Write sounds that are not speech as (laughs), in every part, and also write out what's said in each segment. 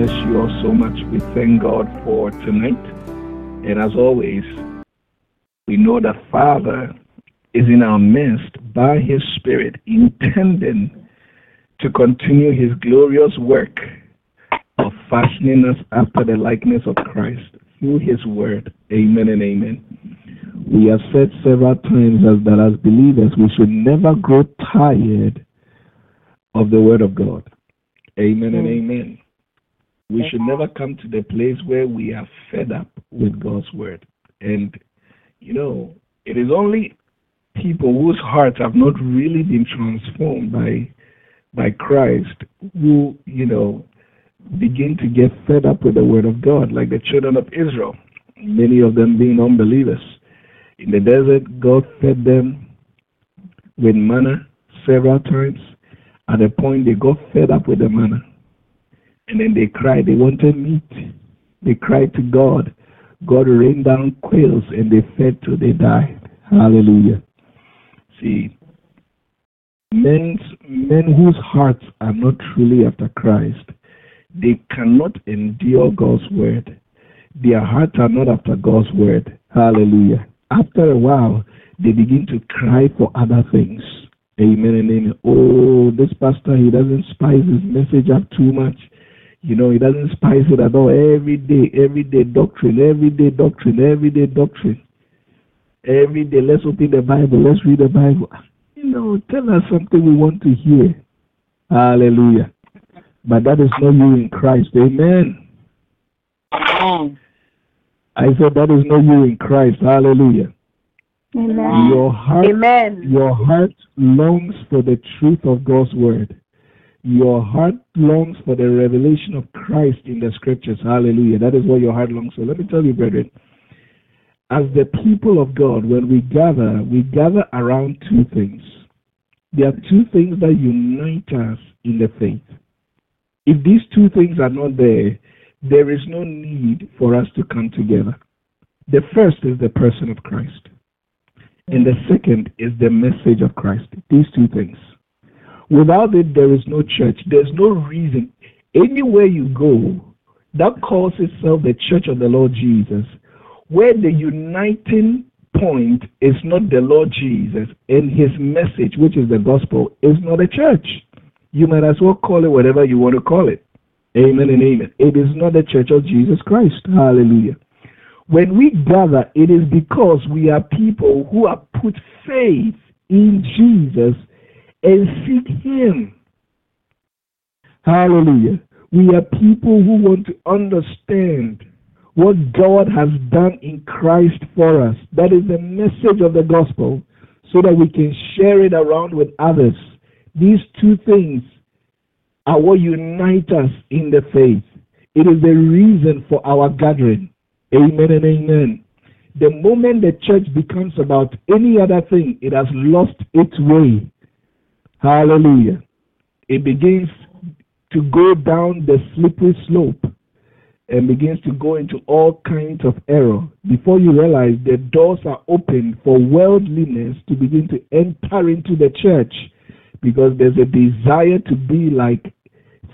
bless you all so much. We thank God for tonight. And as always, we know that Father is in our midst by His Spirit, intending to continue His glorious work of fashioning us after the likeness of Christ through His Word. Amen and amen. We have said several times as that as believers, we should never grow tired of the Word of God. Amen and mm. amen. We should never come to the place where we are fed up with God's Word. And, you know, it is only people whose hearts have not really been transformed by by Christ who, you know, begin to get fed up with the word of God, like the children of Israel, many of them being unbelievers. In the desert, God fed them with manna several times. At a point, they got fed up with the manna. And then they cried, they wanted meat. They cried to God. God rained down quails and they fed till they died. Hallelujah. See, men, men whose hearts are not truly after Christ, they cannot endure God's word. Their hearts are not after God's word. Hallelujah. After a while, they begin to cry for other things. Amen and amen. Oh, this pastor, he doesn't spice his message up too much. You know, he doesn't spice it at all. Every day, every day doctrine, every day doctrine, every day doctrine. Every day, let's open the Bible, let's read the Bible. You know, tell us something we want to hear. Hallelujah. But that is not you in Christ. Amen. Amen. I said that is not you in Christ. Hallelujah. Amen. Your heart, Amen. your heart longs for the truth of God's word. Your heart longs for the revelation of Christ in the scriptures. Hallelujah. That is what your heart longs for. Let me tell you, brethren, as the people of God, when we gather, we gather around two things. There are two things that unite us in the faith. If these two things are not there, there is no need for us to come together. The first is the person of Christ, and the second is the message of Christ. These two things. Without it, there is no church. There's no reason. Anywhere you go, that calls itself the church of the Lord Jesus, where the uniting point is not the Lord Jesus and his message, which is the gospel, is not a church. You might as well call it whatever you want to call it. Amen and amen. It is not the church of Jesus Christ. Hallelujah. When we gather, it is because we are people who have put faith in Jesus and seek Him. Hallelujah. We are people who want to understand what God has done in Christ for us. That is the message of the gospel so that we can share it around with others. These two things are what unite us in the faith. It is the reason for our gathering. Amen and amen. The moment the church becomes about any other thing, it has lost its way. Hallelujah. It begins to go down the slippery slope and begins to go into all kinds of error. Before you realize, the doors are open for worldliness to begin to enter into the church because there's a desire to be like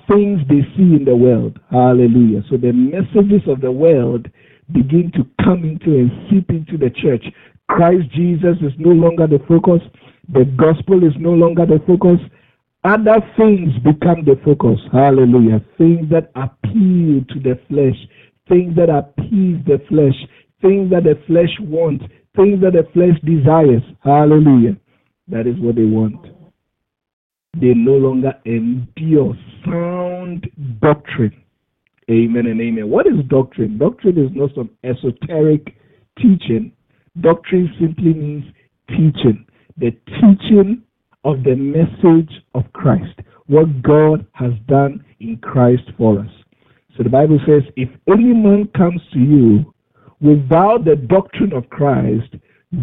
things they see in the world. Hallelujah. So the messages of the world begin to come into and seep into the church. Christ Jesus is no longer the focus. The gospel is no longer the focus. Other things become the focus. Hallelujah. Things that appeal to the flesh, things that appease the flesh, things that the flesh wants, things that the flesh desires. Hallelujah. That is what they want. They no longer endure sound doctrine. Amen and amen. What is doctrine? Doctrine is not some esoteric teaching. Doctrine simply means teaching. The teaching of the message of Christ, what God has done in Christ for us. So the Bible says, if any man comes to you without the doctrine of Christ,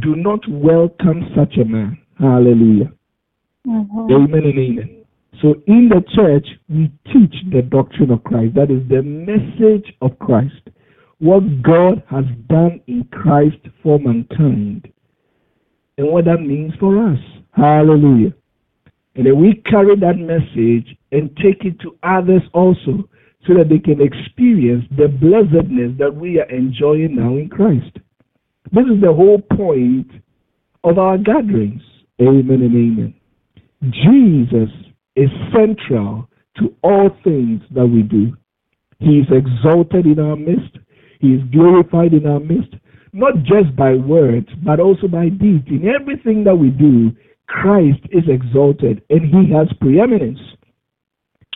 do not welcome such a man. Hallelujah. Mm-hmm. Amen and amen. So in the church, we teach the doctrine of Christ. That is the message of Christ. What God has done in Christ for mankind. And what that means for us. Hallelujah. And then we carry that message and take it to others also so that they can experience the blessedness that we are enjoying now in Christ. This is the whole point of our gatherings. Amen and amen. Jesus is central to all things that we do. He is exalted in our midst. He is glorified in our midst, not just by words, but also by deeds. In everything that we do, Christ is exalted and he has preeminence.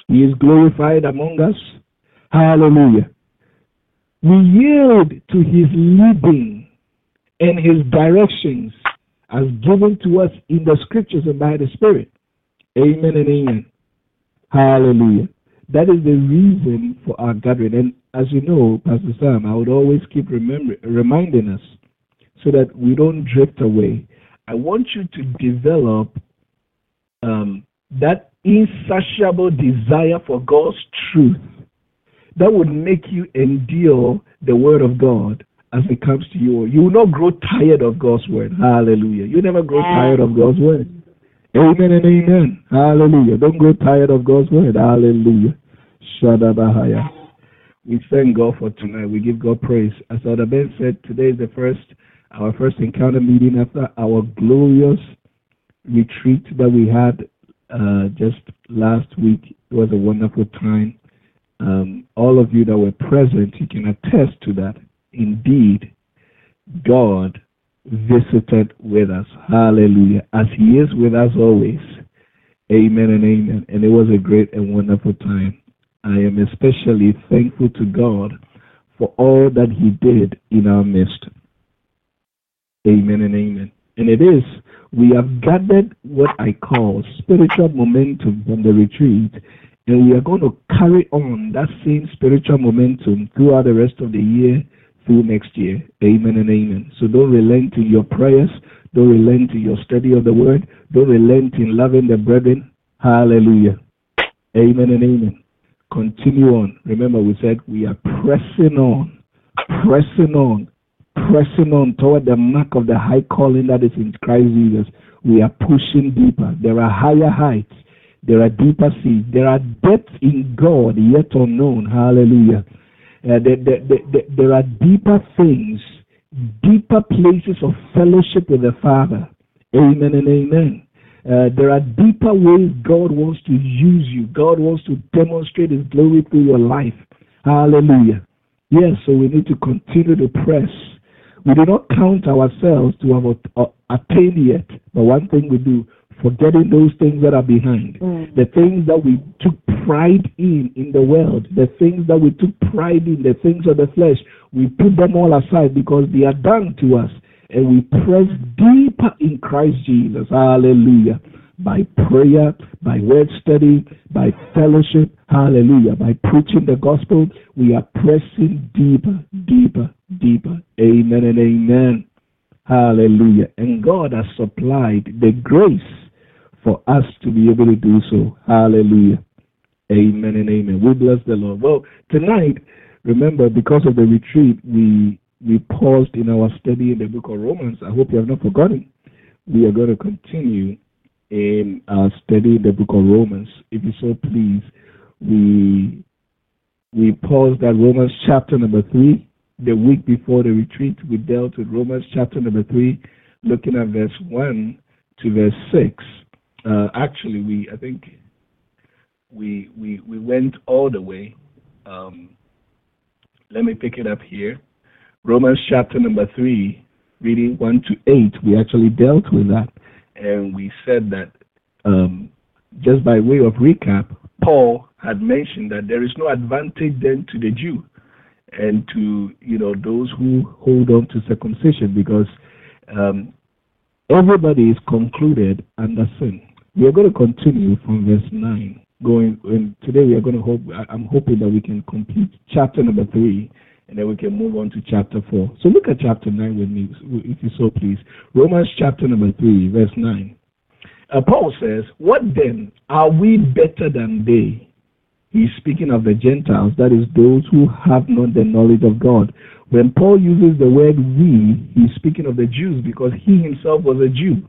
He is glorified among us. Hallelujah. We yield to his leading and his directions as given to us in the scriptures and by the Spirit. Amen and amen. Hallelujah. That is the reason for our gathering. And as you know, Pastor Sam, I would always keep remember, reminding us so that we don't drift away. I want you to develop um, that insatiable desire for God's truth that would make you endure the word of God as it comes to you. You will not grow tired of God's word. Hallelujah. You never grow tired of God's word. Amen and amen. Hallelujah. Don't grow tired of God's word. Hallelujah. Shadabahaya. We thank God for tonight. We give God praise. As Elder Ben said, today is the first, our first encounter meeting after our glorious retreat that we had uh, just last week. It was a wonderful time. Um, all of you that were present, you can attest to that. Indeed, God visited with us. Hallelujah. As He is with us always. Amen and amen. And it was a great and wonderful time. I am especially thankful to God for all that He did in our midst. Amen and amen. And it is, we have gathered what I call spiritual momentum from the retreat, and we are going to carry on that same spiritual momentum throughout the rest of the year through next year. Amen and amen. So don't relent in your prayers. Don't relent in your study of the word. Don't relent in loving the brethren. Hallelujah. Amen and amen. Continue on. Remember, we said we are pressing on, pressing on, pressing on toward the mark of the high calling that is in Christ Jesus. We are pushing deeper. There are higher heights. There are deeper seas. There are depths in God yet unknown. Hallelujah. Uh, there, there, there, there are deeper things, deeper places of fellowship with the Father. Amen and amen. Uh, there are deeper ways God wants to use you. God wants to demonstrate His glory through your life. Hallelujah. Yes, so we need to continue to press. We do not count ourselves to have uh, attained yet, but one thing we do, forgetting those things that are behind, mm. the things that we took pride in in the world, the things that we took pride in, the things of the flesh, we put them all aside because they are done to us, and we press deeper in Christ Jesus. Hallelujah. By prayer, by word study, by fellowship, hallelujah, by preaching the gospel, we are pressing deeper, deeper, deeper. Amen and amen. Hallelujah. And God has supplied the grace for us to be able to do so. Hallelujah. Amen and amen. We bless the Lord. Well, tonight, remember, because of the retreat, we we paused in our study in the book of Romans. I hope you have not forgotten. We are going to continue in our study in the book of Romans. If you so please, we we paused at Romans chapter number three. The week before the retreat, we dealt with Romans chapter number three, looking at verse one to verse six. Uh, actually, we I think we we we went all the way. Um, let me pick it up here. Romans chapter number three, reading one to eight. We actually dealt with that, and we said that um, just by way of recap, Paul had mentioned that there is no advantage then to the Jew and to you know those who hold on to circumcision because um, everybody is concluded under sin. We are going to continue from verse 9. Going and today we are going to hope I'm hoping that we can complete chapter number 3 and then we can move on to chapter 4. So look at chapter 9 with me if you so please. Romans chapter number 3 verse 9. Uh, Paul says, "What then are we better than they?" He's speaking of the Gentiles, that is, those who have not the knowledge of God. When Paul uses the word we, he's speaking of the Jews because he himself was a Jew.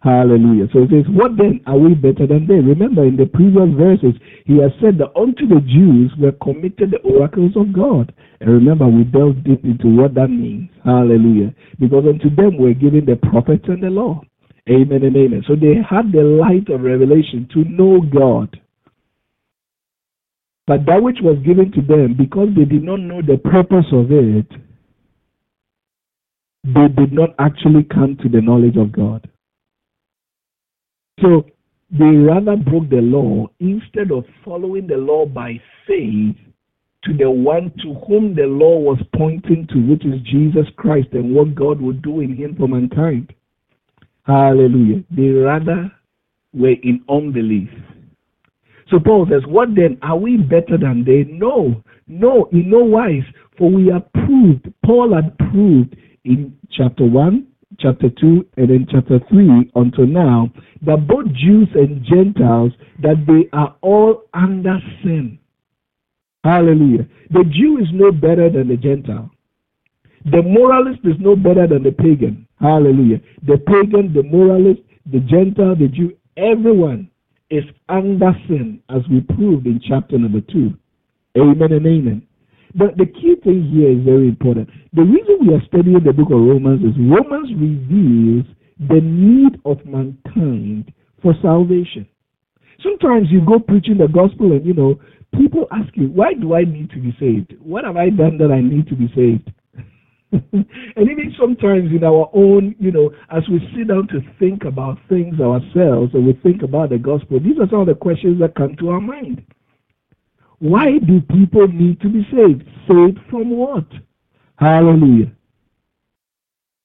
Hallelujah. So it says, What then are we better than they? Remember, in the previous verses, he has said that unto the Jews were committed the oracles of God. And remember, we delved deep into what that means. Hallelujah. Because unto them were given the prophets and the law. Amen and amen. So they had the light of revelation to know God. But that which was given to them, because they did not know the purpose of it, they did not actually come to the knowledge of God. So they rather broke the law instead of following the law by faith to the one to whom the law was pointing to, which is Jesus Christ and what God would do in him for mankind. Hallelujah. They rather were in unbelief. So Paul says, What then? Are we better than they? No, no, in no wise. For we are proved, Paul had proved in chapter 1, chapter 2, and then chapter 3 until now, that both Jews and Gentiles, that they are all under sin. Hallelujah. The Jew is no better than the Gentile. The moralist is no better than the pagan. Hallelujah. The pagan, the moralist, the Gentile, the Jew, everyone is under sin, as we proved in chapter number 2. Amen and amen. But the key thing here is very important. The reason we are studying the book of Romans is Romans reveals the need of mankind for salvation. Sometimes you go preaching the gospel and you know, people ask you, why do I need to be saved? What have I done that I need to be saved? (laughs) and even sometimes in our own, you know, as we sit down to think about things ourselves and we think about the gospel, these are some of the questions that come to our mind. Why do people need to be saved? Saved from what? Hallelujah.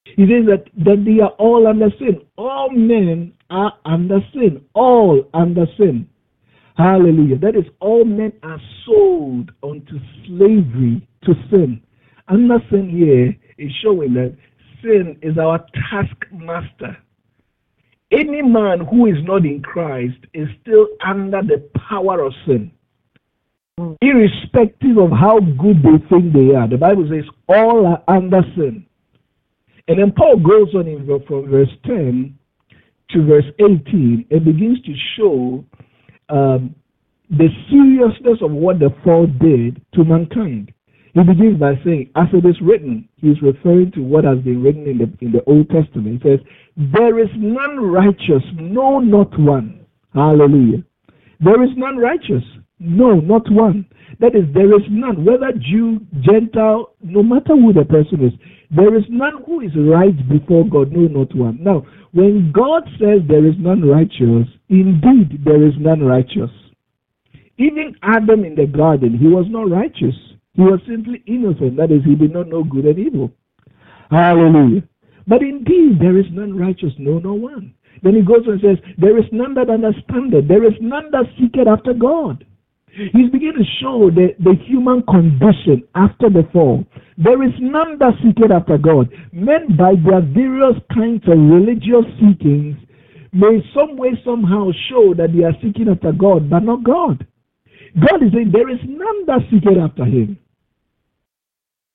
He says that, that they are all under sin. All men are under sin. All under sin. Hallelujah. That is, all men are sold unto slavery to sin. Under sin here is showing that sin is our taskmaster. Any man who is not in Christ is still under the power of sin irrespective of how good they think they are. The Bible says all are under sin. And then Paul goes on in, from verse 10 to verse 18 and begins to show um, the seriousness of what the fall did to mankind. He begins by saying, as it is written, he's referring to what has been written in the, in the Old Testament. He says, There is none righteous, no, not one. Hallelujah. There is none righteous. No, not one. That is, there is none, whether Jew, Gentile, no matter who the person is, there is none who is right before God, no, not one. Now, when God says there is none righteous, indeed there is none righteous. Even Adam in the garden, he was not righteous. He was simply innocent. That is, he did not know good and evil. Hallelujah. But indeed, there is none righteous, no, no one. Then he goes and says, There is none that understandeth, there is none that seeketh after God. He's beginning to show the, the human condition after the fall. There is none that seeketh after God. Men, by their various kinds of religious seekings, may some way, somehow show that they are seeking after God, but not God. God is saying there is none that seeketh after Him.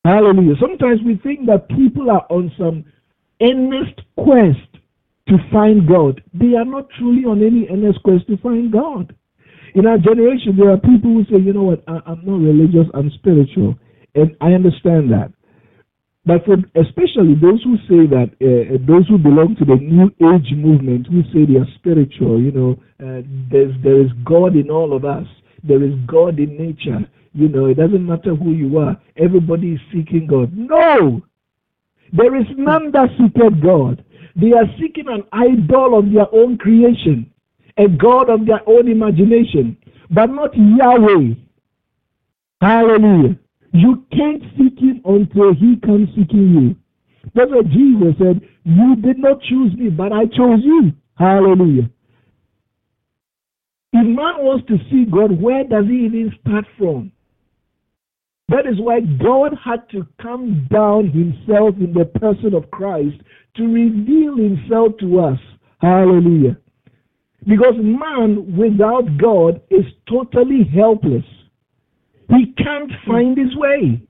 Hallelujah. Sometimes we think that people are on some earnest quest to find God. They are not truly on any earnest quest to find God. In our generation, there are people who say, you know what, I, am not religious, I'm spiritual. And I understand that. But for especially those who say that, uh, those who belong to the New Age movement, who say they are spiritual, you know, uh, there's, there is God in all of us, there is God in nature. You know, it doesn't matter who you are, everybody is seeking God. No! There is none that seeketh God. They are seeking an idol of their own creation a God of their own imagination, but not Yahweh. Hallelujah. You can't seek him until he comes seeking you. That's what Jesus said. You did not choose me, but I chose you. Hallelujah. If man wants to see God, where does he even start from? That is why God had to come down himself in the person of Christ to reveal himself to us. Hallelujah. Because man without God is totally helpless. He can't find his way.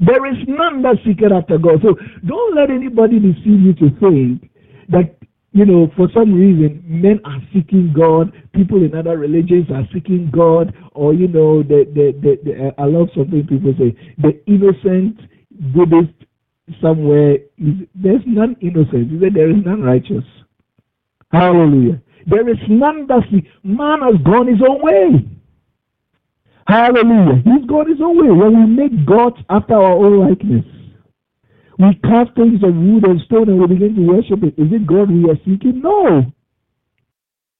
There is none that seeketh after God. So don't let anybody deceive you to think that you know, for some reason, men are seeking God, people in other religions are seeking God, or, you know, the, the, the, the, I uh, love something people say, the innocent Buddhist somewhere is, there's none innocent. There is none righteous. Hallelujah. There is none that see. man has gone his own way. Hallelujah. He's gone his own way. When we make gods after our own likeness, we carve things of wood and stone and we begin to worship it. Is it God we are seeking? No.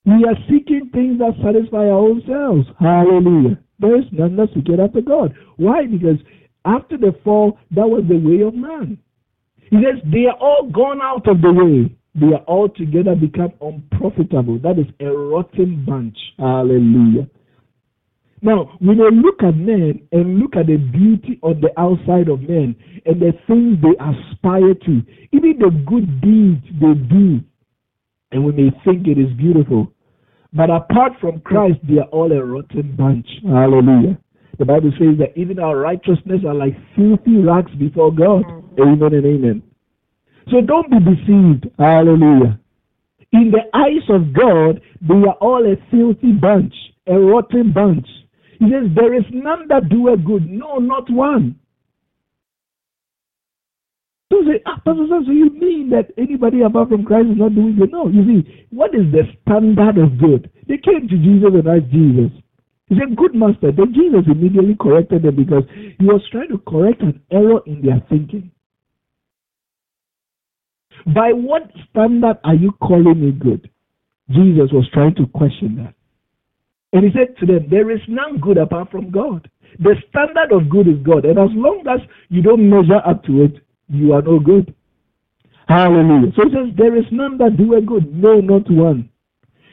We are seeking things that satisfy our own selves. Hallelujah. There is none that seek after God. Why? Because after the fall, that was the way of man. He says, they are all gone out of the way. They are all together become unprofitable. That is a rotten bunch. Hallelujah. Now, when you look at men and look at the beauty on the outside of men and the things they aspire to, even the good deeds they do, and we may think it is beautiful, but apart from Christ, they are all a rotten bunch. Hallelujah. The Bible says that even our righteousness are like filthy rags before God. Mm-hmm. Amen and amen. So don't be deceived. Hallelujah. In the eyes of God, they are all a filthy bunch, a rotten bunch. He says, There is none that doeth good. No, not one. So say, ah, Pastor, so you mean that anybody apart from Christ is not doing good? No, you see, what is the standard of good? They came to Jesus and asked Jesus. He said, Good master. Then Jesus immediately corrected them because he was trying to correct an error in their thinking. By what standard are you calling me good? Jesus was trying to question that. And he said to them, There is none good apart from God. The standard of good is God. And as long as you don't measure up to it, you are no good. Hallelujah. So he says, There is none that do a good. No, not one.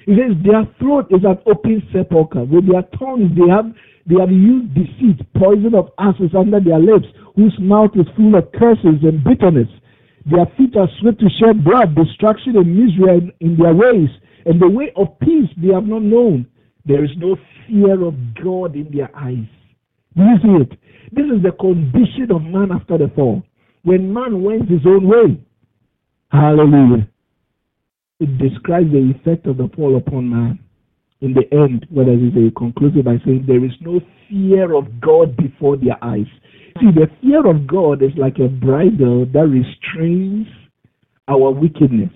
He says, Their throat is an open sepulchre. With their tongues they have they have used deceit, poison of ashes under their lips, whose mouth is full of curses and bitterness. Their feet are swift to shed blood, destruction and misery in their ways, and the way of peace they have not known. There is no fear of God in their eyes. Do you see it? This is the condition of man after the fall. When man went his own way. Hallelujah. It describes the effect of the fall upon man. In the end, what does it say? Conclusive by saying there is no fear of God before their eyes. See, the fear of God is like a bridle that restrains our wickedness.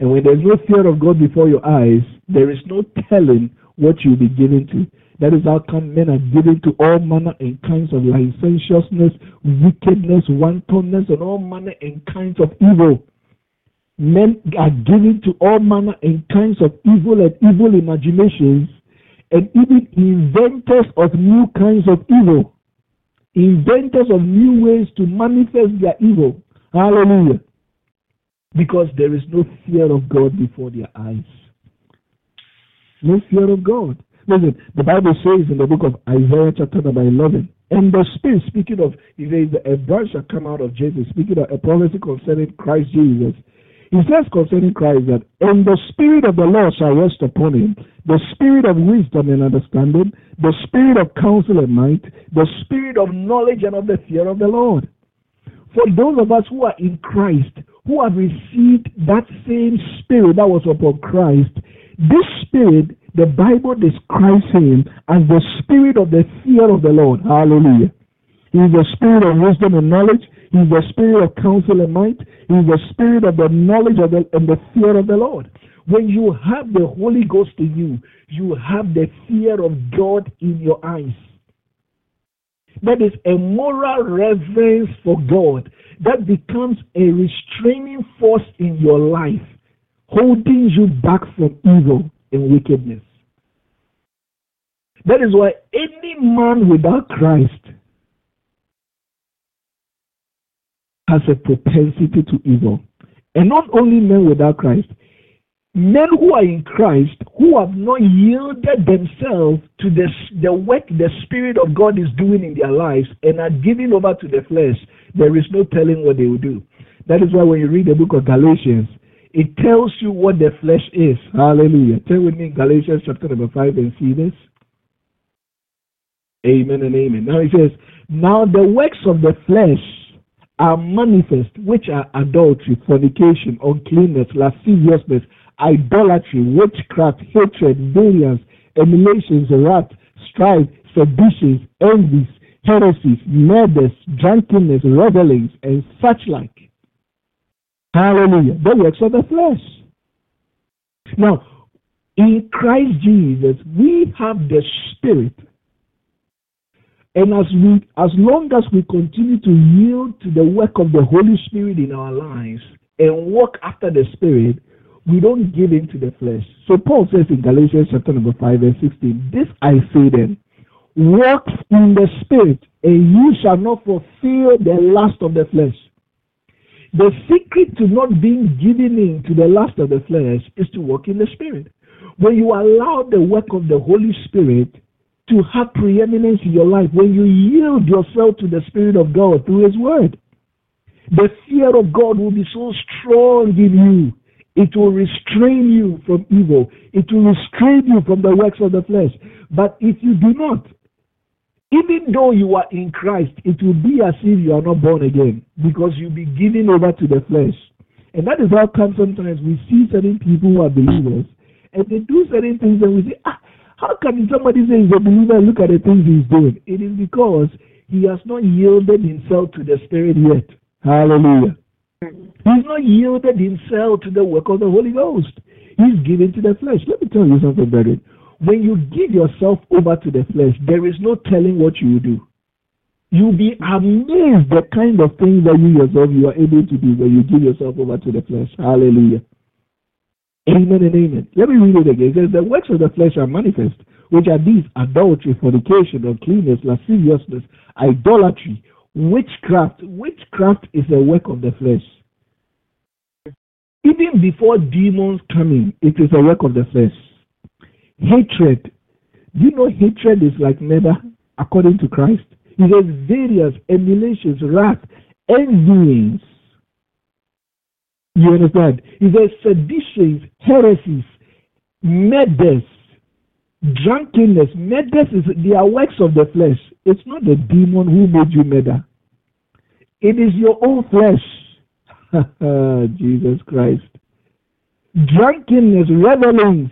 And when there's no fear of God before your eyes, there is no telling what you'll be given to. That is how come men are given to all manner and kinds of licentiousness, wickedness, wantonness, and all manner and kinds of evil. Men are given to all manner and kinds of evil and evil imaginations, and even inventors of new kinds of evil. Inventors of new ways to manifest their evil. Hallelujah. Because there is no fear of God before their eyes no fear of God. Listen, the Bible says in the book of Isaiah, chapter number 11, and the Spirit, speaking of, he a branch shall come out of Jesse, speaking of a prophecy concerning Christ Jesus. He says concerning Christ that, and the Spirit of the Lord shall rest upon him, the Spirit of wisdom and understanding, the Spirit of counsel and might, the Spirit of knowledge and of the fear of the Lord. For those of us who are in Christ, who have received that same Spirit that was upon Christ, this spirit, the Bible describes him as the spirit of the fear of the Lord. Hallelujah. He is the spirit of wisdom and knowledge. Is the spirit of counsel and might. Is the spirit of the knowledge of the, and the fear of the Lord. When you have the Holy Ghost in you, you have the fear of God in your eyes. That is a moral reverence for God that becomes a restraining force in your life holding you back from evil and wickedness. That is why any man without Christ has a propensity to evil. And not only men without Christ, men who are in Christ who have not yielded themselves to the, the work the Spirit of God is doing in their lives and are giving over to the flesh, there is no telling what they will do. That is why when you read the book of Galatians, it tells you what the flesh is. Hallelujah. Turn with me Galatians chapter number 5 and see this. Amen and amen. Now it says, Now the works of the flesh are manifest, which are adultery, fornication, uncleanness, lasciviousness, idolatry, witchcraft, hatred, variance, emulations, wrath, strife, seditions, envies, heresies, murders, drunkenness, revelings, and such like. Hallelujah. The works of the flesh. Now, in Christ Jesus, we have the Spirit. And as we as long as we continue to yield to the work of the Holy Spirit in our lives and walk after the Spirit, we don't give in to the flesh. So Paul says in Galatians chapter number 5 verse 16, This I say then, walk in the Spirit, and you shall not fulfill the lust of the flesh. The secret to not being given in to the lust of the flesh is to walk in the Spirit. When you allow the work of the Holy Spirit to have preeminence in your life, when you yield yourself to the Spirit of God through His Word, the fear of God will be so strong in you. It will restrain you from evil. It will restrain you from the works of the flesh. But if you do not, even though you are in Christ, it will be as if you are not born again because you'll be given over to the flesh. And that is how come sometimes we see certain people who are believers and they do certain things and we say, ah, how can somebody say he's a believer and look at the things he's doing? It is because he has not yielded himself to the Spirit yet. Hallelujah. He's not yielded himself to the work of the Holy Ghost. He's given to the flesh. Let me tell you something, brethren. When you give yourself over to the flesh, there is no telling what you will do. You'll be amazed the kind of things that you yourself you are able to do when you give yourself over to the flesh. Hallelujah. Amen and amen. Let me read it again. It says, The works of the flesh are manifest, which are these adultery, fornication, uncleanness, lasciviousness, idolatry, witchcraft. Witchcraft is a work of the flesh. Even before demons come in, it is a work of the flesh hatred. You know hatred is like murder according to Christ? He says various emulations, wrath, envyings. You understand? He says seditions, heresies, murders, drunkenness. Murders is are works of the flesh. It's not the demon who made you murder. It is your own flesh. (laughs) Jesus Christ. Drunkenness, revelings,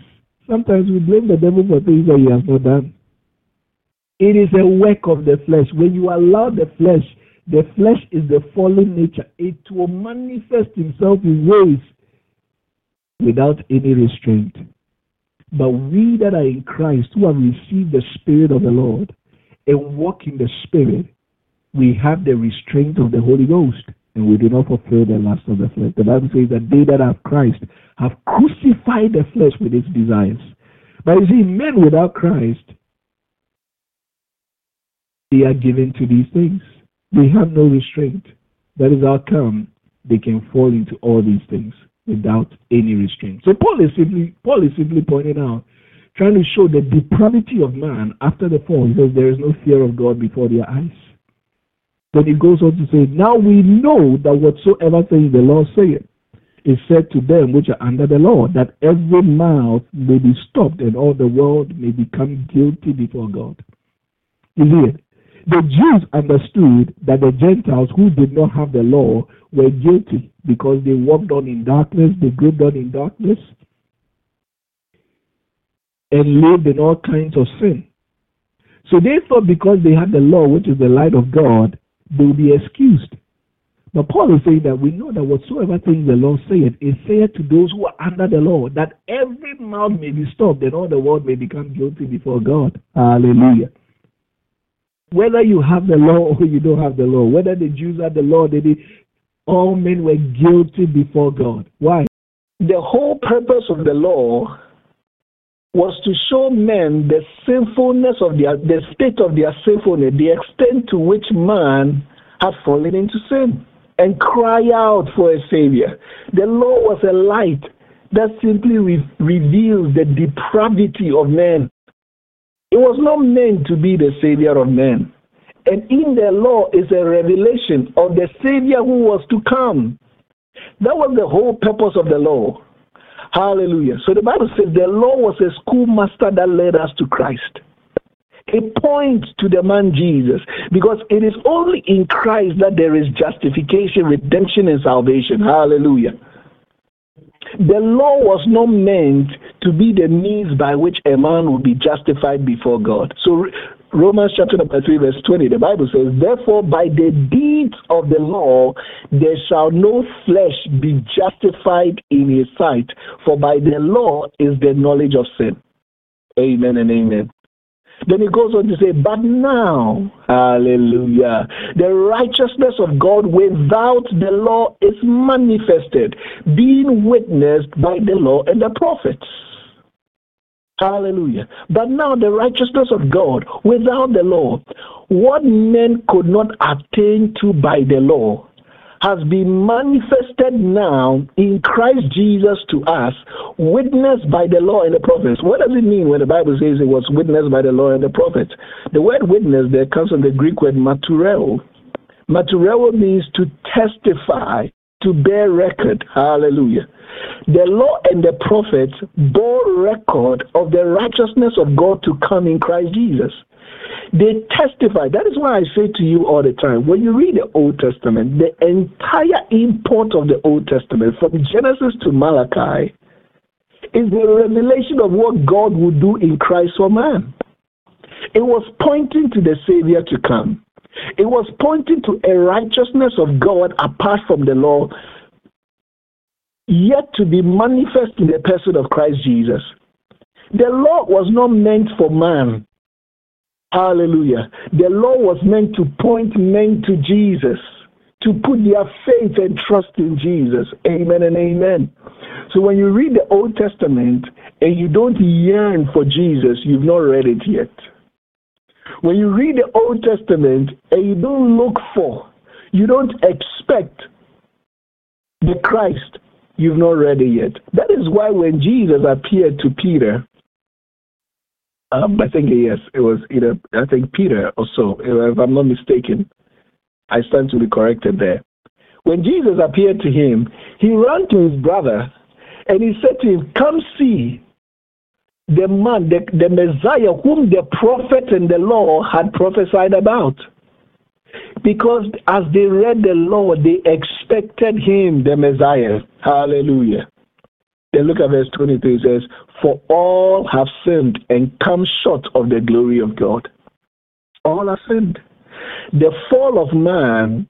Sometimes we blame the devil for things that he has not done. It is a work of the flesh. When you allow the flesh, the flesh is the fallen nature. It will manifest himself in ways without any restraint. But we that are in Christ, who have received the Spirit of the Lord and walk in the Spirit, we have the restraint of the Holy Ghost and we do not fulfill the lust of the flesh. The Bible says that they that have Christ have crucified the flesh with its desires. But you see, men without Christ, they are given to these things. They have no restraint. That is how come they can fall into all these things without any restraint. So Paul is simply Paul is simply pointing out, trying to show the depravity of man after the fall. He says there is no fear of God before their eyes. Then he goes on to say, Now we know that whatsoever things the Lord saith is said to them which are under the law, that every mouth may be stopped and all the world may become guilty before God. You see The Jews understood that the Gentiles who did not have the law were guilty because they walked on in darkness, they groped on in darkness, and lived in all kinds of sin. So they thought because they had the law, which is the light of God, they will be excused. But Paul is saying that we know that whatsoever things the Lord saith is said to those who are under the law, that every mouth may be stopped and all the world may become guilty before God. Hallelujah. Whether you have the law or you don't have the law, whether the Jews had the law, they did, all men were guilty before God. Why? The whole purpose of the law was to show men the sinfulness of their, the state of their sinfulness, the extent to which man had fallen into sin, and cry out for a savior. The law was a light that simply re- reveals the depravity of men. It was not meant to be the savior of men. And in the law is a revelation of the savior who was to come. That was the whole purpose of the law. Hallelujah. So the Bible says the law was a schoolmaster that led us to Christ. It points to the man Jesus because it is only in Christ that there is justification, redemption, and salvation. Hallelujah. The law was not meant to be the means by which a man would be justified before God. So Romans chapter number 3, verse 20, the Bible says, Therefore, by the deeds of the law, there shall no flesh be justified in his sight, for by the law is the knowledge of sin. Amen and amen. Then he goes on to say, But now, hallelujah, the righteousness of God without the law is manifested, being witnessed by the law and the prophets. Hallelujah. But now the righteousness of God without the law, what men could not attain to by the law, has been manifested now in Christ Jesus to us, witnessed by the law and the prophets. What does it mean when the Bible says it was witnessed by the law and the prophets? The word witness there comes from the Greek word martureo. Martureo means to testify, to bear record. Hallelujah. The law and the prophets bore record of the righteousness of God to come in Christ Jesus. They testify. That is why I say to you all the time when you read the Old Testament, the entire import of the Old Testament, from Genesis to Malachi, is the revelation of what God would do in Christ for man. It was pointing to the Savior to come. It was pointing to a righteousness of God apart from the law yet to be manifest in the person of Christ Jesus. The law was not meant for man. Hallelujah. The law was meant to point men to Jesus, to put their faith and trust in Jesus. Amen and amen. So when you read the Old Testament and you don't yearn for Jesus, you've not read it yet. When you read the Old Testament and you don't look for, you don't expect the Christ You've not read it yet. That is why when Jesus appeared to Peter, um, I think yes, it was either I think Peter or so, if I'm not mistaken. I stand to be corrected there. When Jesus appeared to him, he ran to his brother and he said to him, Come see the man, the, the Messiah whom the prophet and the law had prophesied about. Because as they read the law, they expected him, the Messiah. Hallelujah. Then look at verse 23. It says, For all have sinned and come short of the glory of God. All have sinned. The fall of man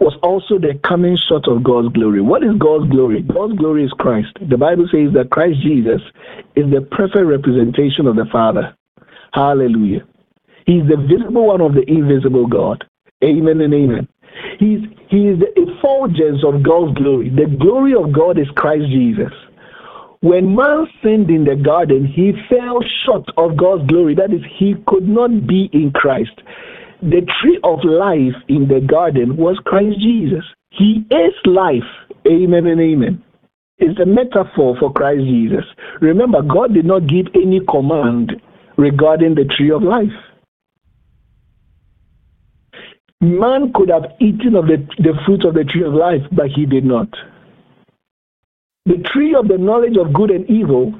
was also the coming short of God's glory. What is God's glory? God's glory is Christ. The Bible says that Christ Jesus is the perfect representation of the Father. Hallelujah. He's the visible one of the invisible God. Amen and amen. He's, he is the effulgence of God's glory. The glory of God is Christ Jesus. When man sinned in the garden, he fell short of God's glory. That is, he could not be in Christ. The tree of life in the garden was Christ Jesus. He is life. Amen and amen. It's a metaphor for Christ Jesus. Remember, God did not give any command regarding the tree of life. Man could have eaten of the, the fruit of the tree of life, but he did not. The tree of the knowledge of good and evil,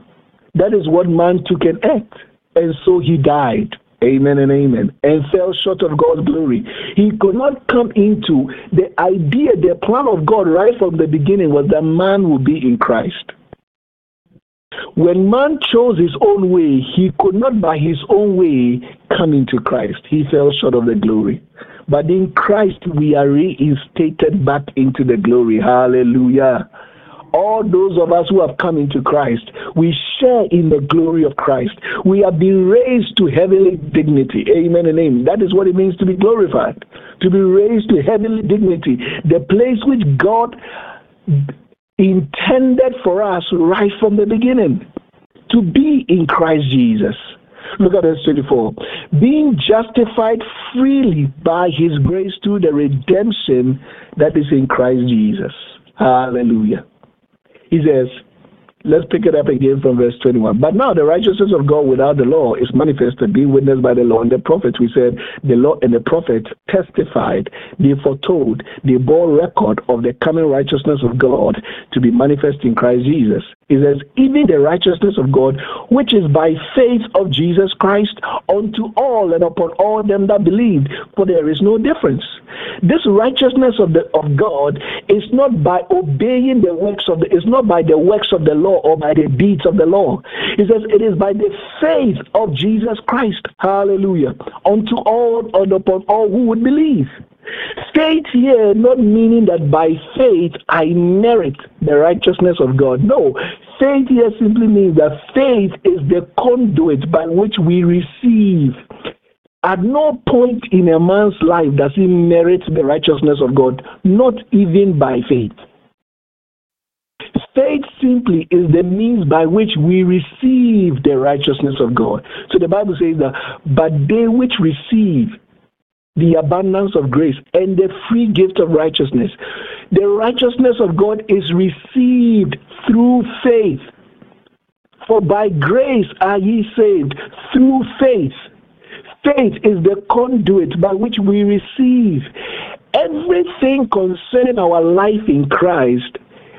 that is what man took and ate. And so he died. Amen and amen. And fell short of God's glory. He could not come into the idea, the plan of God right from the beginning was that man would be in Christ. When man chose his own way, he could not by his own way come into Christ. He fell short of the glory. But in Christ, we are reinstated back into the glory. Hallelujah. All those of us who have come into Christ, we share in the glory of Christ. We have been raised to heavenly dignity. Amen and amen. That is what it means to be glorified, to be raised to heavenly dignity, the place which God intended for us right from the beginning to be in Christ Jesus. Look at verse 24. Being justified freely by his grace through the redemption that is in Christ Jesus. Hallelujah. He says, Let's pick it up again from verse 21. But now the righteousness of God without the law is manifested, being witnessed by the law and the prophets. We said the law and the prophets testified, they foretold, they bore record of the coming righteousness of God to be manifest in Christ Jesus. It says, even the righteousness of God, which is by faith of Jesus Christ, unto all and upon all them that believed, for there is no difference. This righteousness of the of God is not by obeying the works of the it's not by the works of the law or by the deeds of the law. He says it is by the faith of Jesus Christ. Hallelujah. Unto all and upon all who would believe. Faith here not meaning that by faith I merit the righteousness of God. No, faith here simply means that faith is the conduit by which we receive. At no point in a man's life does he merit the righteousness of God, not even by faith. Faith simply is the means by which we receive the righteousness of God. So the Bible says that, but they which receive the abundance of grace and the free gift of righteousness. The righteousness of God is received through faith. For by grace are ye saved through faith. Faith is the conduit by which we receive everything concerning our life in Christ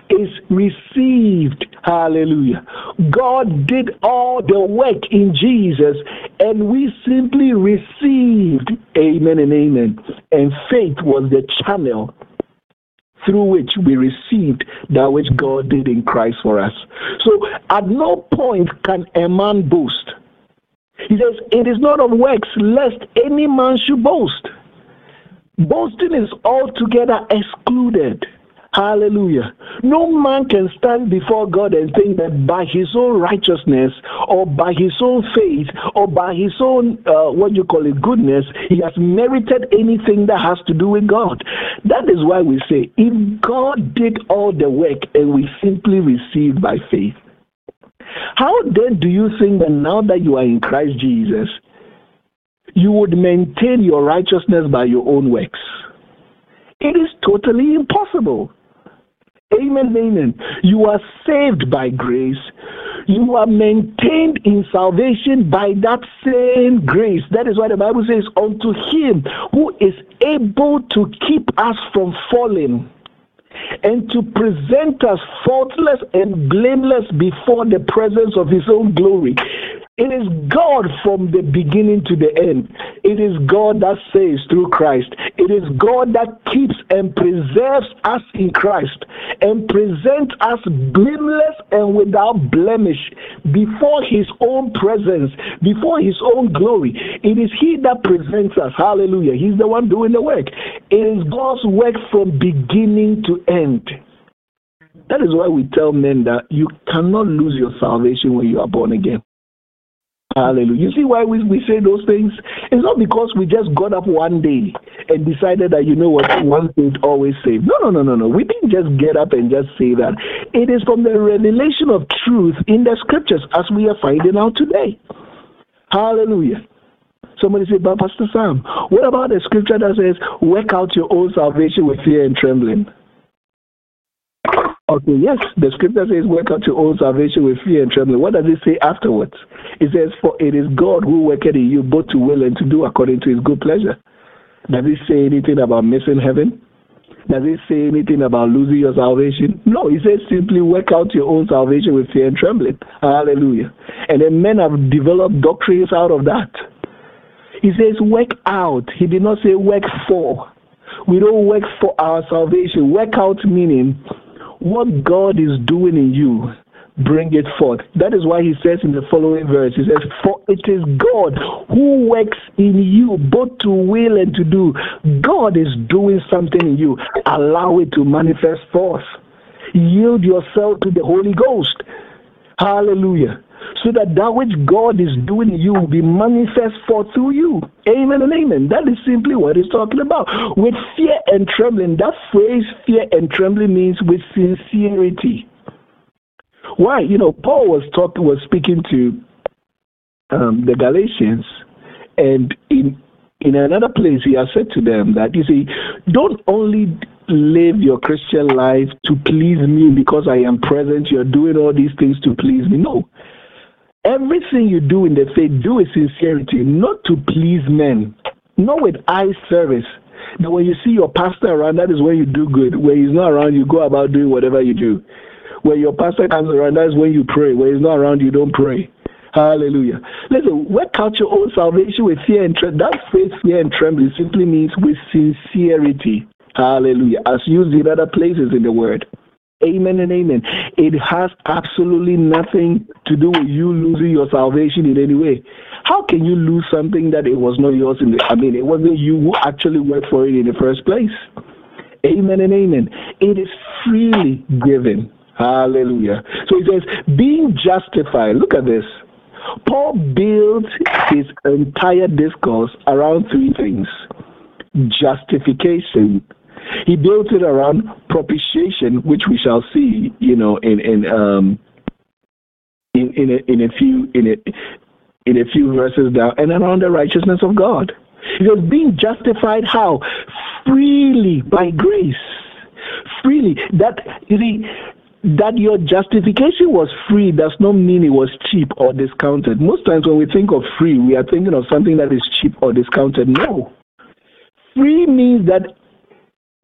is received. Hallelujah. God did all the work in Jesus and we simply received. Amen and amen. And faith was the channel through which we received that which God did in Christ for us. So at no point can a man boast. He says, It is not of works, lest any man should boast. Boasting is altogether excluded. Hallelujah. No man can stand before God and think that by his own righteousness or by his own faith or by his own, uh, what you call it, goodness, he has merited anything that has to do with God. That is why we say, if God did all the work and we simply receive by faith, how then do you think that now that you are in Christ Jesus, you would maintain your righteousness by your own works? It is totally impossible. Amen, amen. You are saved by grace. You are maintained in salvation by that same grace. That is why the Bible says, Unto him who is able to keep us from falling and to present us faultless and blameless before the presence of his own glory. It is God from the beginning to the end. It is God that saves through Christ. It is God that keeps and preserves us in Christ and presents us blameless and without blemish before his own presence, before his own glory. It is he that presents us. Hallelujah. He's the one doing the work. It is God's work from beginning to end. That is why we tell men that you cannot lose your salvation when you are born again. Hallelujah. You see why we, we say those things? It's not because we just got up one day and decided that, you know what, one thing always saved. No, no, no, no, no. We didn't just get up and just say that. It is from the revelation of truth in the scriptures as we are finding out today. Hallelujah. Somebody say, but Pastor Sam, what about the scripture that says, work out your own salvation with fear and trembling? Okay, yes, the scripture says, work out your own salvation with fear and trembling. What does it say afterwards? It says, For it is God who worketh in you both to will and to do according to his good pleasure. Does it say anything about missing heaven? Does it say anything about losing your salvation? No, it says simply work out your own salvation with fear and trembling. Hallelujah. And then men have developed doctrines out of that. He says work out. He did not say work for. We don't work for our salvation. Work out meaning what God is doing in you, bring it forth. That is why he says in the following verse, he says, For it is God who works in you both to will and to do. God is doing something in you. Allow it to manifest forth. Yield yourself to the Holy Ghost. Hallelujah so that that which God is doing in you will be manifest forth through you. Amen and amen. That is simply what he's talking about. With fear and trembling, that phrase fear and trembling means with sincerity. Why? You know, Paul was talking, was speaking to um, the Galatians, and in in another place he has said to them that you see, don't only live your Christian life to please me because I am present. You're doing all these things to please me. No. Everything you do in the faith, do with sincerity, not to please men, not with eye service. Now, when you see your pastor around, that is when you do good. When he's not around, you go about doing whatever you do. When your pastor comes around, that's when you pray. When he's not around, you don't pray. Hallelujah. Listen, work out your own salvation with fear and trembling. That phrase, fear and trembling, simply means with sincerity. Hallelujah. As used in other places in the word. Amen and amen. It has absolutely nothing to do with you losing your salvation in any way. How can you lose something that it was not yours? In the, I mean, it wasn't you who actually worked for it in the first place. Amen and amen. It is freely given. Hallelujah. So he says, being justified. Look at this. Paul builds his entire discourse around three things justification, he built it around propitiation, which we shall see, you know, in in um in in a, in a few in a in a few verses down, and around the righteousness of God. Because being justified how freely by grace, freely. That you see, that your justification was free does not mean it was cheap or discounted. Most times when we think of free, we are thinking of something that is cheap or discounted. No. Free means that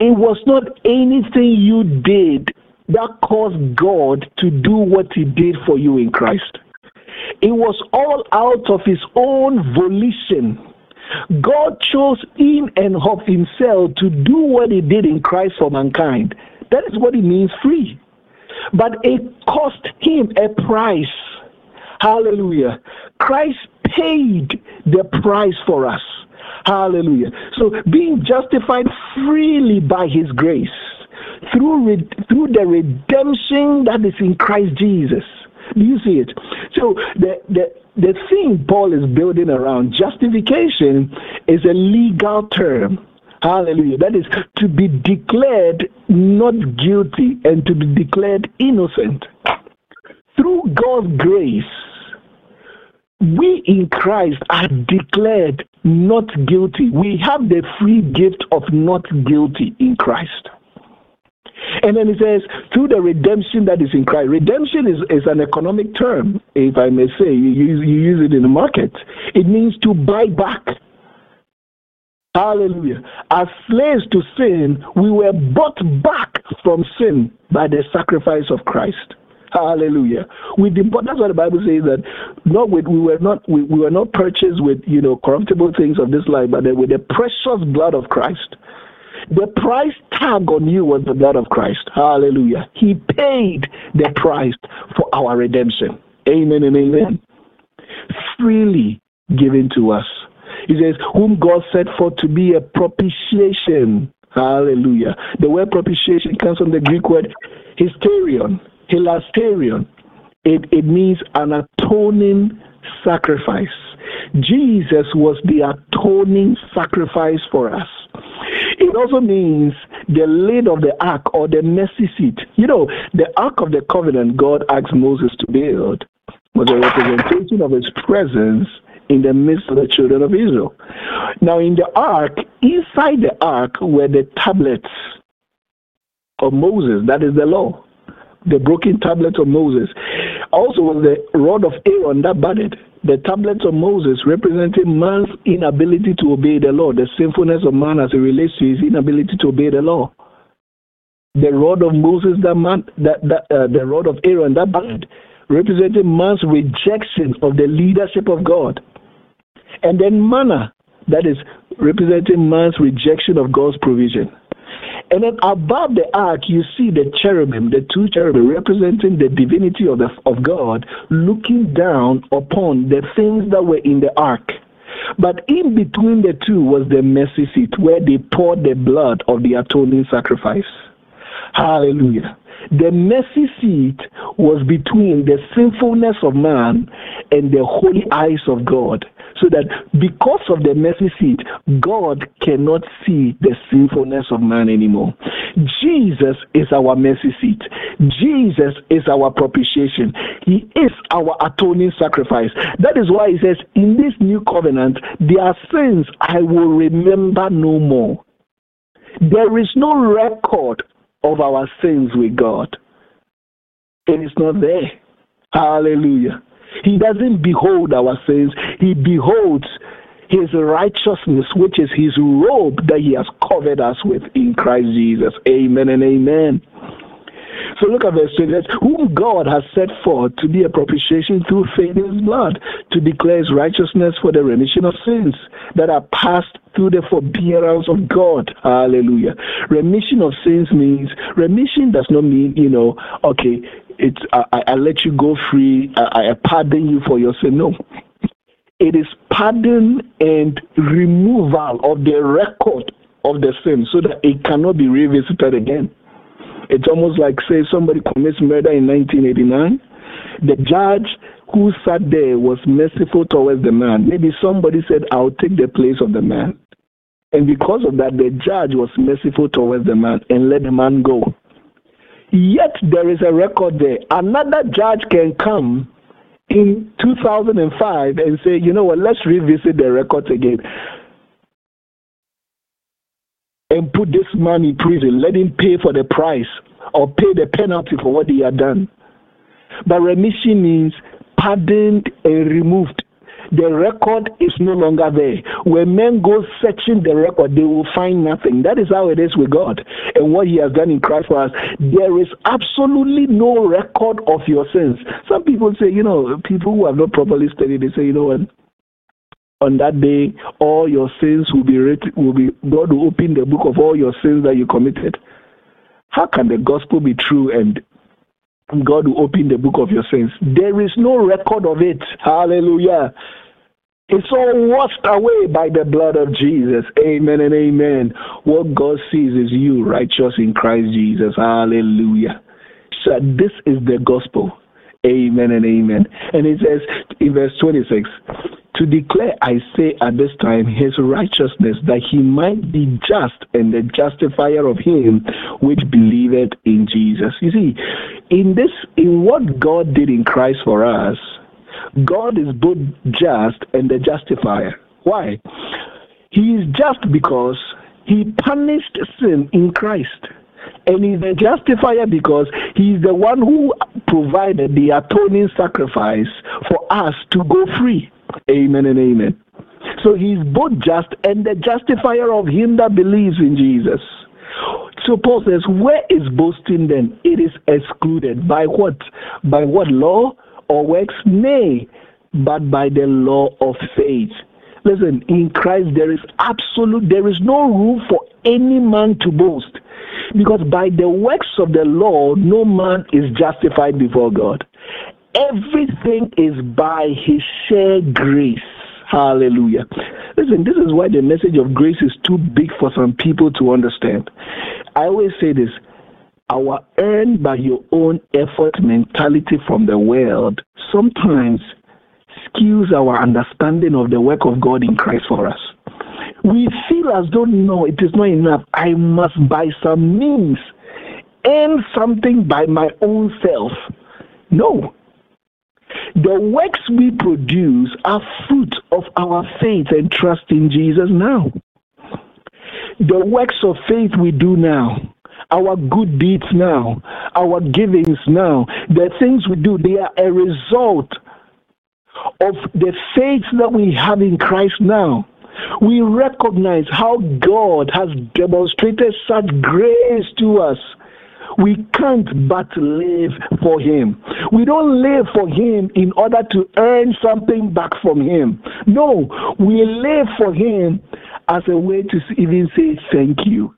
it was not anything you did that caused God to do what He did for you in Christ. It was all out of His own volition. God chose in and of Himself to do what He did in Christ for mankind. That is what it means free. But it cost Him a price. Hallelujah. Christ paid the price for us. Hallelujah. So being justified freely by his grace through re- through the redemption that is in Christ Jesus. Do you see it? So the the the thing Paul is building around justification is a legal term. Hallelujah. That is to be declared not guilty and to be declared innocent. Through God's grace, we in Christ are declared not guilty. We have the free gift of not guilty in Christ. And then he says, through the redemption that is in Christ. Redemption is, is an economic term, if I may say. You you use it in the market. It means to buy back. Hallelujah. As slaves to sin, we were bought back from sin by the sacrifice of Christ. Hallelujah. That's what the Bible says that not with we were not we, we were not purchased with you know corruptible things of this life, but with the precious blood of Christ. The price tag on you was the blood of Christ. Hallelujah. He paid the price for our redemption. Amen and amen. Freely given to us. He says, whom God set forth to be a propitiation. Hallelujah. The word propitiation comes from the Greek word hysterion, hilasterion. It, it means an atoning sacrifice. Jesus was the atoning sacrifice for us. It also means the lid of the ark or the mercy seat. You know, the ark of the covenant God asked Moses to build was a representation of his presence in the midst of the children of Israel. Now, in the ark, inside the ark were the tablets of Moses, that is the law the broken tablet of Moses. Also was the rod of Aaron that budded. The tablets of Moses representing man's inability to obey the law, the sinfulness of man as it relates to his inability to obey the law. The rod of Moses, that man, that, that uh, the rod of Aaron that budded, representing man's rejection of the leadership of God. And then manna, that is representing man's rejection of God's provision. And then above the ark, you see the cherubim, the two cherubim representing the divinity of, the, of God, looking down upon the things that were in the ark. But in between the two was the mercy seat where they poured the blood of the atoning sacrifice. Hallelujah. The mercy seat was between the sinfulness of man and the holy eyes of God so that because of the mercy seat, God cannot see the sinfulness of man anymore. Jesus is our mercy seat. Jesus is our propitiation. He is our atoning sacrifice. That is why he says, In this new covenant, their sins I will remember no more. There is no record of our sins with God. And It is not there. Hallelujah. He doesn't behold our sins, He beholds His righteousness, which is His robe that He has covered us with in Christ Jesus. Amen and amen. So look at verse 20. Whom God has set forth to be a propitiation through faith in his blood, to declare his righteousness for the remission of sins that are passed through the forbearance of God. Hallelujah. Remission of sins means, remission does not mean, you know, okay, it's I, I let you go free, I, I pardon you for your sin. No. It is pardon and removal of the record of the sin so that it cannot be revisited again. It's almost like, say, somebody commits murder in 1989. The judge who sat there was merciful towards the man. Maybe somebody said, I'll take the place of the man. And because of that, the judge was merciful towards the man and let the man go. Yet there is a record there. Another judge can come in 2005 and say, you know what, let's revisit the records again and put this man in prison, let him pay for the price or pay the penalty for what he had done. But remission means pardoned and removed. The record is no longer there. When men go searching the record, they will find nothing. That is how it is with God and what He has done in Christ for us. There is absolutely no record of your sins. Some people say, you know, people who have not properly studied, they say, you know what? on that day all your sins will be written will be God will open the book of all your sins that you committed. How can the gospel be true and God will open the book of your sins? There is no record of it. Hallelujah. It's all washed away by the blood of Jesus. Amen and amen. What God sees is you righteous in Christ Jesus. Hallelujah. So this is the gospel. Amen and amen. And it says in verse 26 to declare, I say at this time, his righteousness, that he might be just and the justifier of him which believeth in Jesus. You see, in this, in what God did in Christ for us, God is both just and the justifier. Why? He is just because he punished sin in Christ. And he's the justifier because he's the one who provided the atoning sacrifice for us to go free. Amen and amen. So he's both just and the justifier of him that believes in Jesus. So Paul says, Where is boasting then? It is excluded. By what? By what law or works? Nay, but by the law of faith. Listen, in Christ there is absolute, there is no room for any man to boast. Because by the works of the law, no man is justified before God. Everything is by his sheer grace. Hallelujah. Listen, this is why the message of grace is too big for some people to understand. I always say this our earn by your own effort mentality from the world sometimes skews our understanding of the work of God in Christ for us. We feel as though, no, it is not enough. I must by some means earn something by my own self. No. The works we produce are fruit of our faith and trust in Jesus now. The works of faith we do now, our good deeds now, our givings now, the things we do, they are a result of the faith that we have in Christ now. We recognize how God has demonstrated such grace to us we can't but live for Him. We don't live for Him in order to earn something back from Him. No, we live for Him as a way to even say thank you.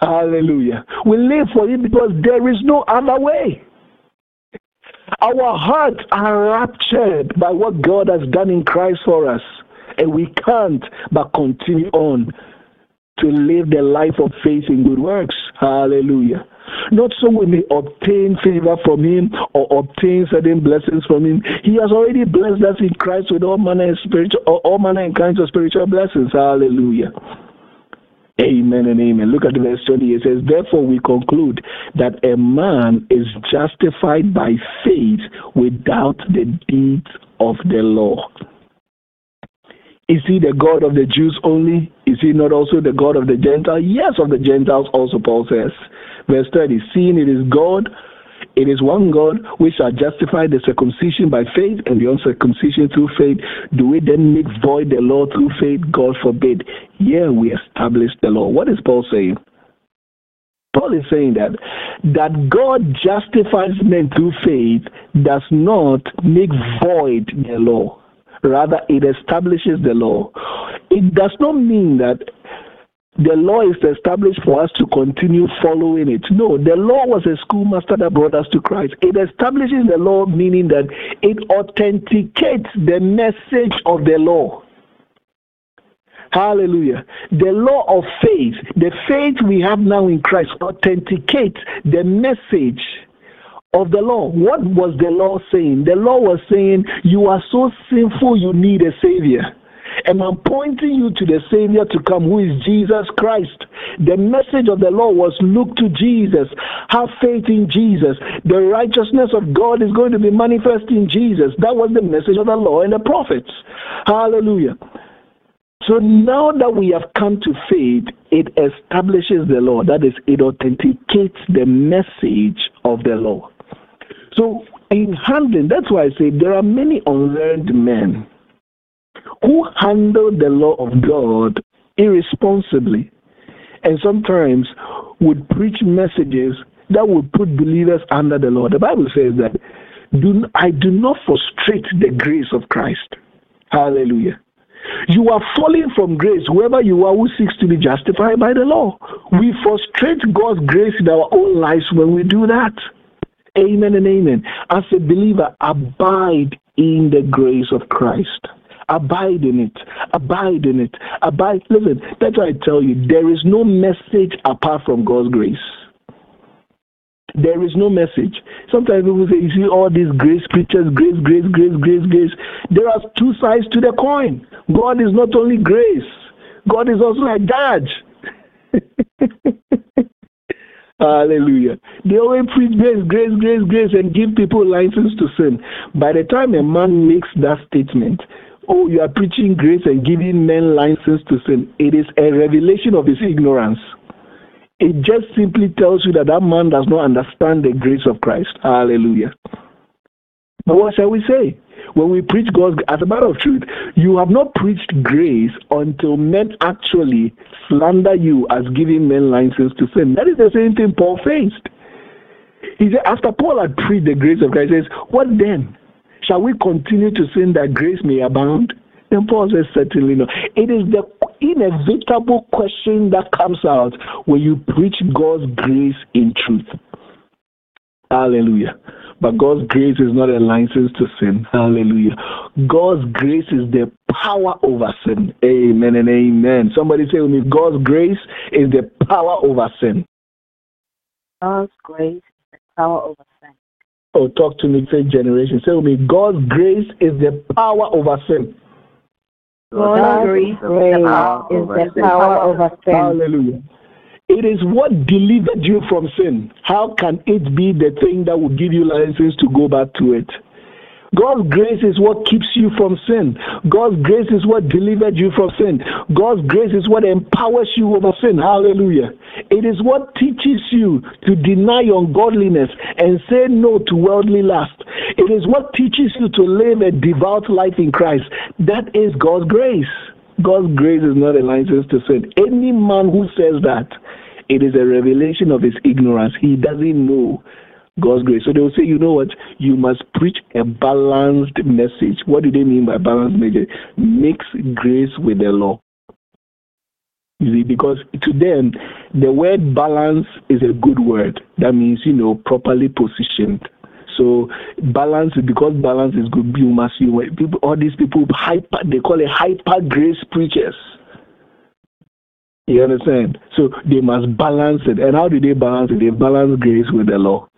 Hallelujah. We live for Him because there is no other way. Our hearts are raptured by what God has done in Christ for us, and we can't but continue on to live the life of faith in good works. Hallelujah. Not so we may obtain favor from him or obtain certain blessings from him. He has already blessed us in Christ with all manner of spiritual all manner and kinds of spiritual blessings. Hallelujah. Amen and amen. Look at verse 20. It says, Therefore we conclude that a man is justified by faith without the deeds of the law. Is he the God of the Jews only? Is he not also the God of the Gentiles? Yes, of the Gentiles also, Paul says. Verse 30 Seeing it is God, it is one God which shall justify the circumcision by faith and the uncircumcision through faith. Do we then make void the law through faith? God forbid. Here we establish the law. What is Paul saying? Paul is saying that that God justifies men through faith does not make void the law. Rather, it establishes the law. It does not mean that the law is established for us to continue following it. No, the law was a schoolmaster that brought us to Christ. It establishes the law, meaning that it authenticates the message of the law. Hallelujah. The law of faith, the faith we have now in Christ, authenticates the message of the law. What was the law saying? The law was saying, You are so sinful, you need a Savior. And I'm pointing you to the Savior to come, who is Jesus Christ. The message of the law was look to Jesus, have faith in Jesus. The righteousness of God is going to be manifest in Jesus. That was the message of the law and the prophets. Hallelujah. So now that we have come to faith, it establishes the law. That is, it authenticates the message of the law. So in handling, that's why I say there are many unlearned men who handle the law of God irresponsibly and sometimes would preach messages that would put believers under the law. The Bible says that do, I do not frustrate the grace of Christ. Hallelujah. You are falling from grace, whoever you are who seeks to be justified by the law. We frustrate God's grace in our own lives when we do that. Amen and amen. As a believer, abide in the grace of Christ. Abide in it. Abide in it. Abide. Listen, that's why I tell you there is no message apart from God's grace. There is no message. Sometimes people say, you see all these grace preachers, grace, grace, grace, grace, grace. There are two sides to the coin. God is not only grace, God is also a judge. (laughs) Hallelujah. They always preach grace, grace, grace, grace, and give people license to sin. By the time a man makes that statement, oh, you are preaching grace and giving men license to sin, it is a revelation of his ignorance. It just simply tells you that that man does not understand the grace of Christ. Hallelujah. What shall we say? When we preach God's, as a matter of truth, you have not preached grace until men actually slander you as giving men license to sin. That is the same thing Paul faced. He said, after Paul had preached the grace of Christ, he says, What then? Shall we continue to sin that grace may abound? And Paul says, Certainly not. It is the inevitable question that comes out when you preach God's grace in truth. Hallelujah. But God's grace is not a license to sin. Hallelujah. God's grace is the power over sin. Amen and amen. Somebody say with me, God's grace is the power over sin. God's grace is the power over sin. Oh, talk to me, say generation. Say with me, God's grace is the power over sin. God's grace is the power over sin. Hallelujah. It is what delivered you from sin. How can it be the thing that will give you license to go back to it? God's grace is what keeps you from sin. God's grace is what delivered you from sin. God's grace is what empowers you over sin. Hallelujah. It is what teaches you to deny ungodliness and say no to worldly lust. It is what teaches you to live a devout life in Christ. That is God's grace. God's grace is not a license to sin. Any man who says that, it is a revelation of his ignorance. He doesn't know God's grace. So they will say, you know what? You must preach a balanced message. What do they mean by balanced message? Mix grace with the law. You see, because to them, the word balance is a good word. That means, you know, properly positioned. So balance, because balance is good, you must, you people, all these people, hyper, they call it hyper grace preachers. You understand? So they must balance it. And how do they balance it? They balance grace with the law.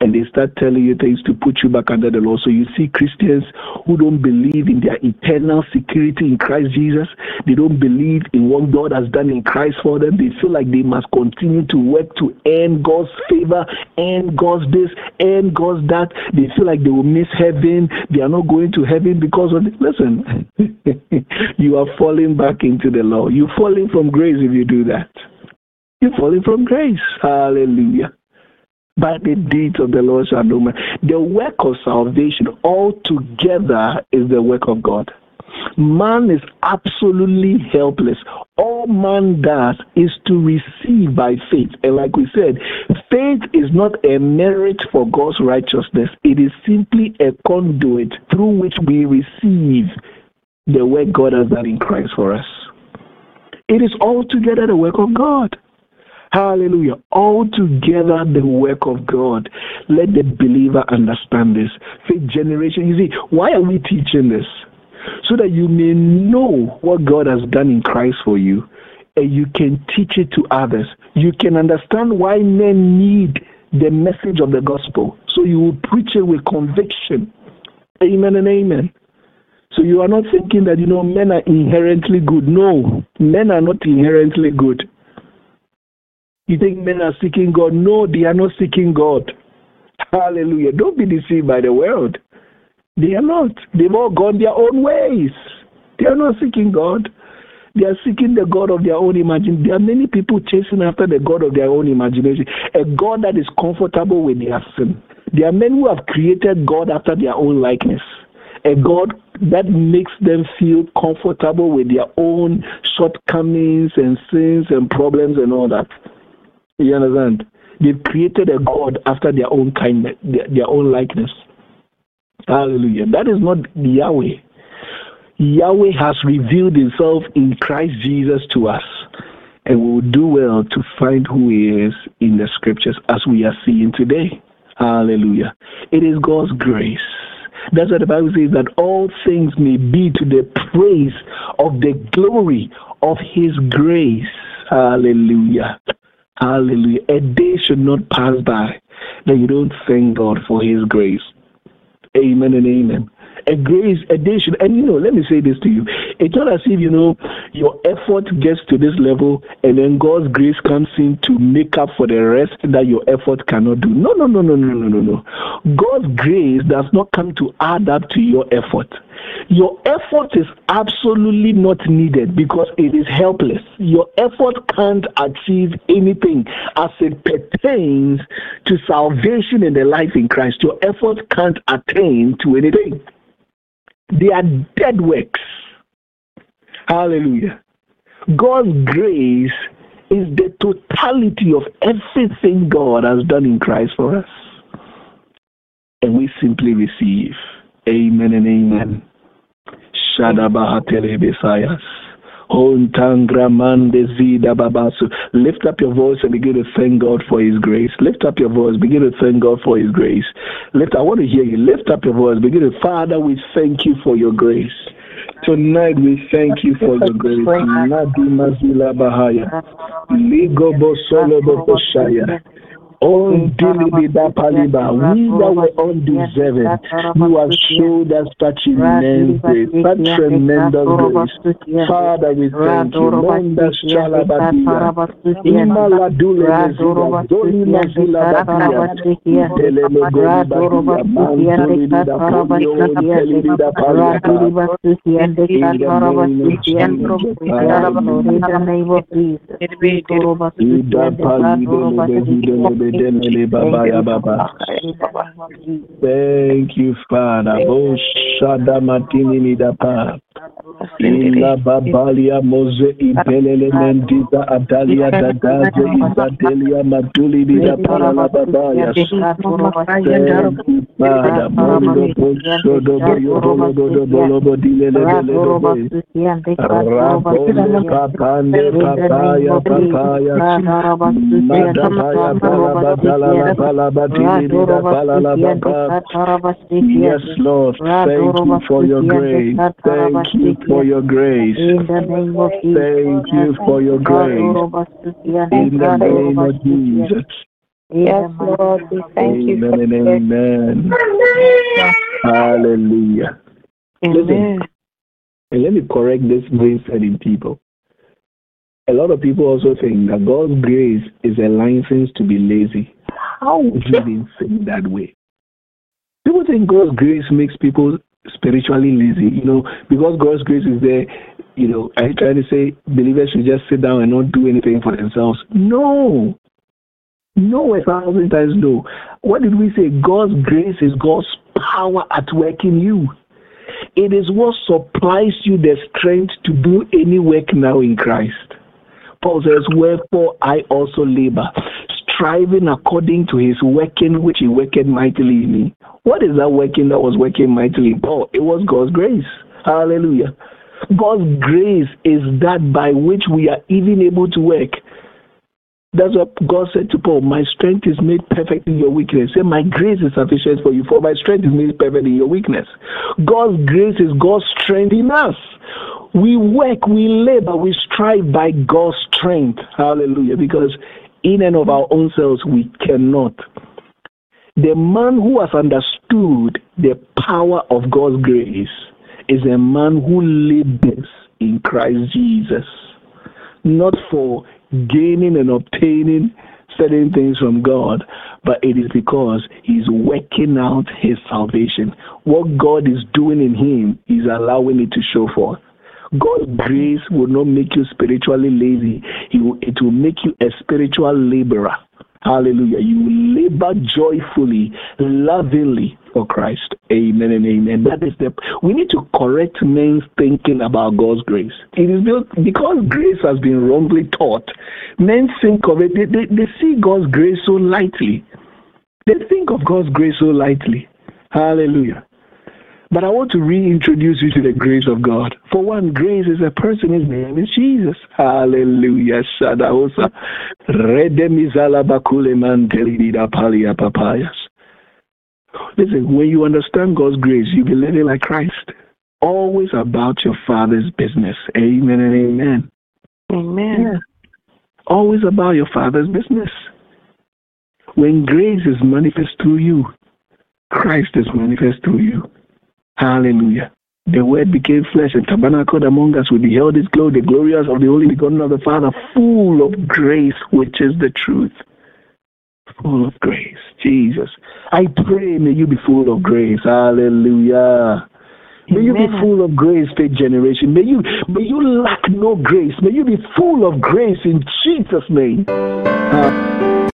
And they start telling you things to put you back under the law. So you see Christians who don't believe in their eternal security in Christ Jesus. They don't believe in what God has done in Christ for them. They feel like they must continue to work to earn God's favor, earn God's this, earn God's that. They feel like they will miss heaven. They are not going to heaven because of this. Listen, (laughs) you are falling back into the law. You're falling from grace if you do that. You're falling from grace. Hallelujah by the deeds of the Lord shall no man. The work of salvation altogether is the work of God. Man is absolutely helpless. All man does is to receive by faith. And like we said, faith is not a merit for God's righteousness, it is simply a conduit through which we receive the work God has done in Christ for us. It is altogether the work of God. Hallelujah. All together the work of God. Let the believer understand this. Faith generation. You see, why are we teaching this? So that you may know what God has done in Christ for you and you can teach it to others. You can understand why men need the message of the gospel. So you will preach it with conviction. Amen and amen. So you are not thinking that, you know, men are inherently good. No, men are not inherently good. You think men are seeking God? No, they are not seeking God. Hallelujah. Don't be deceived by the world. They are not. They've all gone their own ways. They are not seeking God. They are seeking the God of their own imagination. There are many people chasing after the God of their own imagination, a God that is comfortable with their sin. There are men who have created God after their own likeness, a God that makes them feel comfortable with their own shortcomings and sins and problems and all that. You understand? They've created a God after their own their, their own likeness. Hallelujah. That is not Yahweh. Yahweh has revealed himself in Christ Jesus to us. And we will do well to find who he is in the scriptures as we are seeing today. Hallelujah. It is God's grace. That's what the Bible says that all things may be to the praise of the glory of his grace. Hallelujah. Hallelujah. A day should not pass by that you don't thank God for His grace. Amen and amen. A grace, a day should, and you know, let me say this to you. It's not as if, you know, your effort gets to this level and then God's grace comes in to make up for the rest that your effort cannot do. No, no, no, no, no, no, no, no. God's grace does not come to add up to your effort. Your effort is absolutely not needed because it is helpless. Your effort can't achieve anything as it pertains to salvation and the life in Christ. Your effort can't attain to anything. They are dead works. Hallelujah. God's grace is the totality of everything God has done in Christ for us. And we simply receive. Amen and amen. Shadabahatele Besayas. Lift up your voice and begin to thank God for His grace. Lift up your voice, begin to thank God for His grace. Lift, I want to hear you. Lift up your voice, begin to, Father, we thank you for your grace. Tonight we thank you for your grace. Undilibida paliba. We that were undeserving, you have showed us such immense grace, such tremendous grace. Father, we thank you. Monda shalabadia. Imala dule mezila. Doli mazila badia. Dele megoli badia. Mantuli bida polio. Dele bida palia. In the name of Jesus. Ida pali dele dele Thank you, Father. Shada Matini Midapa. Ila Babalia Mose Ibelele Mendiza Adalia Dadaze Izadelia Matuli Bida Parala Babaya. Father. Mondo Posodo Boyo Bolo Bolo Dilele Bele Rabolo Kapande Papaya Papaya Madapaya Bala Yes, Lord. Thank you for your grace. Thank you for your grace. Thank you for your grace. In the name of Jesus. Yes, Lord, we thank you. for and amen. Hallelujah. Listen, and let me correct this brain setting people. A lot of people also think that God's grace is a license to be lazy. How would you even think that way? People think God's grace makes people spiritually lazy, you know, because God's grace is there, you know, I try to say believers should just sit down and not do anything for themselves? No. No, a thousand times no. What did we say? God's grace is God's power at work in you. It is what supplies you the strength to do any work now in Christ. Paul says, Wherefore I also labor, striving according to his working which he worked mightily in me. What is that working that was working mightily in Paul? It was God's grace. Hallelujah. God's grace is that by which we are even able to work. That's what God said to Paul. My strength is made perfect in your weakness. Say, my grace is sufficient for you, for my strength is made perfect in your weakness. God's grace is God's strength in us. We work, we labor, we strive by God's strength. Hallelujah. Because in and of our own selves, we cannot. The man who has understood the power of God's grace is a man who labors in Christ Jesus, not for gaining and obtaining certain things from God, but it is because he's working out his salvation. What God is doing in him, he's allowing it to show forth. God's grace will not make you spiritually lazy. Will, it will make you a spiritual laborer. Hallelujah. You will labor joyfully, lovingly for Christ. Amen and amen. That is the we need to correct men's thinking about God's grace. It is because grace has been wrongly taught. Men think of it, they, they, they see God's grace so lightly. They think of God's grace so lightly. Hallelujah. But I want to reintroduce you to the grace of God. For one, grace is a person, his name is Jesus. Hallelujah. Shadaosa. Redemizala bakule mantelida palia papayas. Listen, when you understand God's grace, you'll be living like Christ. Always about your Father's business. Amen and amen. Amen. Yeah. Always about your Father's business. When grace is manifest through you, Christ is manifest through you. Hallelujah. The word became flesh and tabernacled among us. We beheld his glory, the glorious of the only begotten of the Father, full of grace, which is the truth. Full of grace. Jesus. I pray, may you be full of grace. Hallelujah. May you be full of grace, faith generation. May you may you lack no grace. May you be full of grace in Jesus' name. Uh,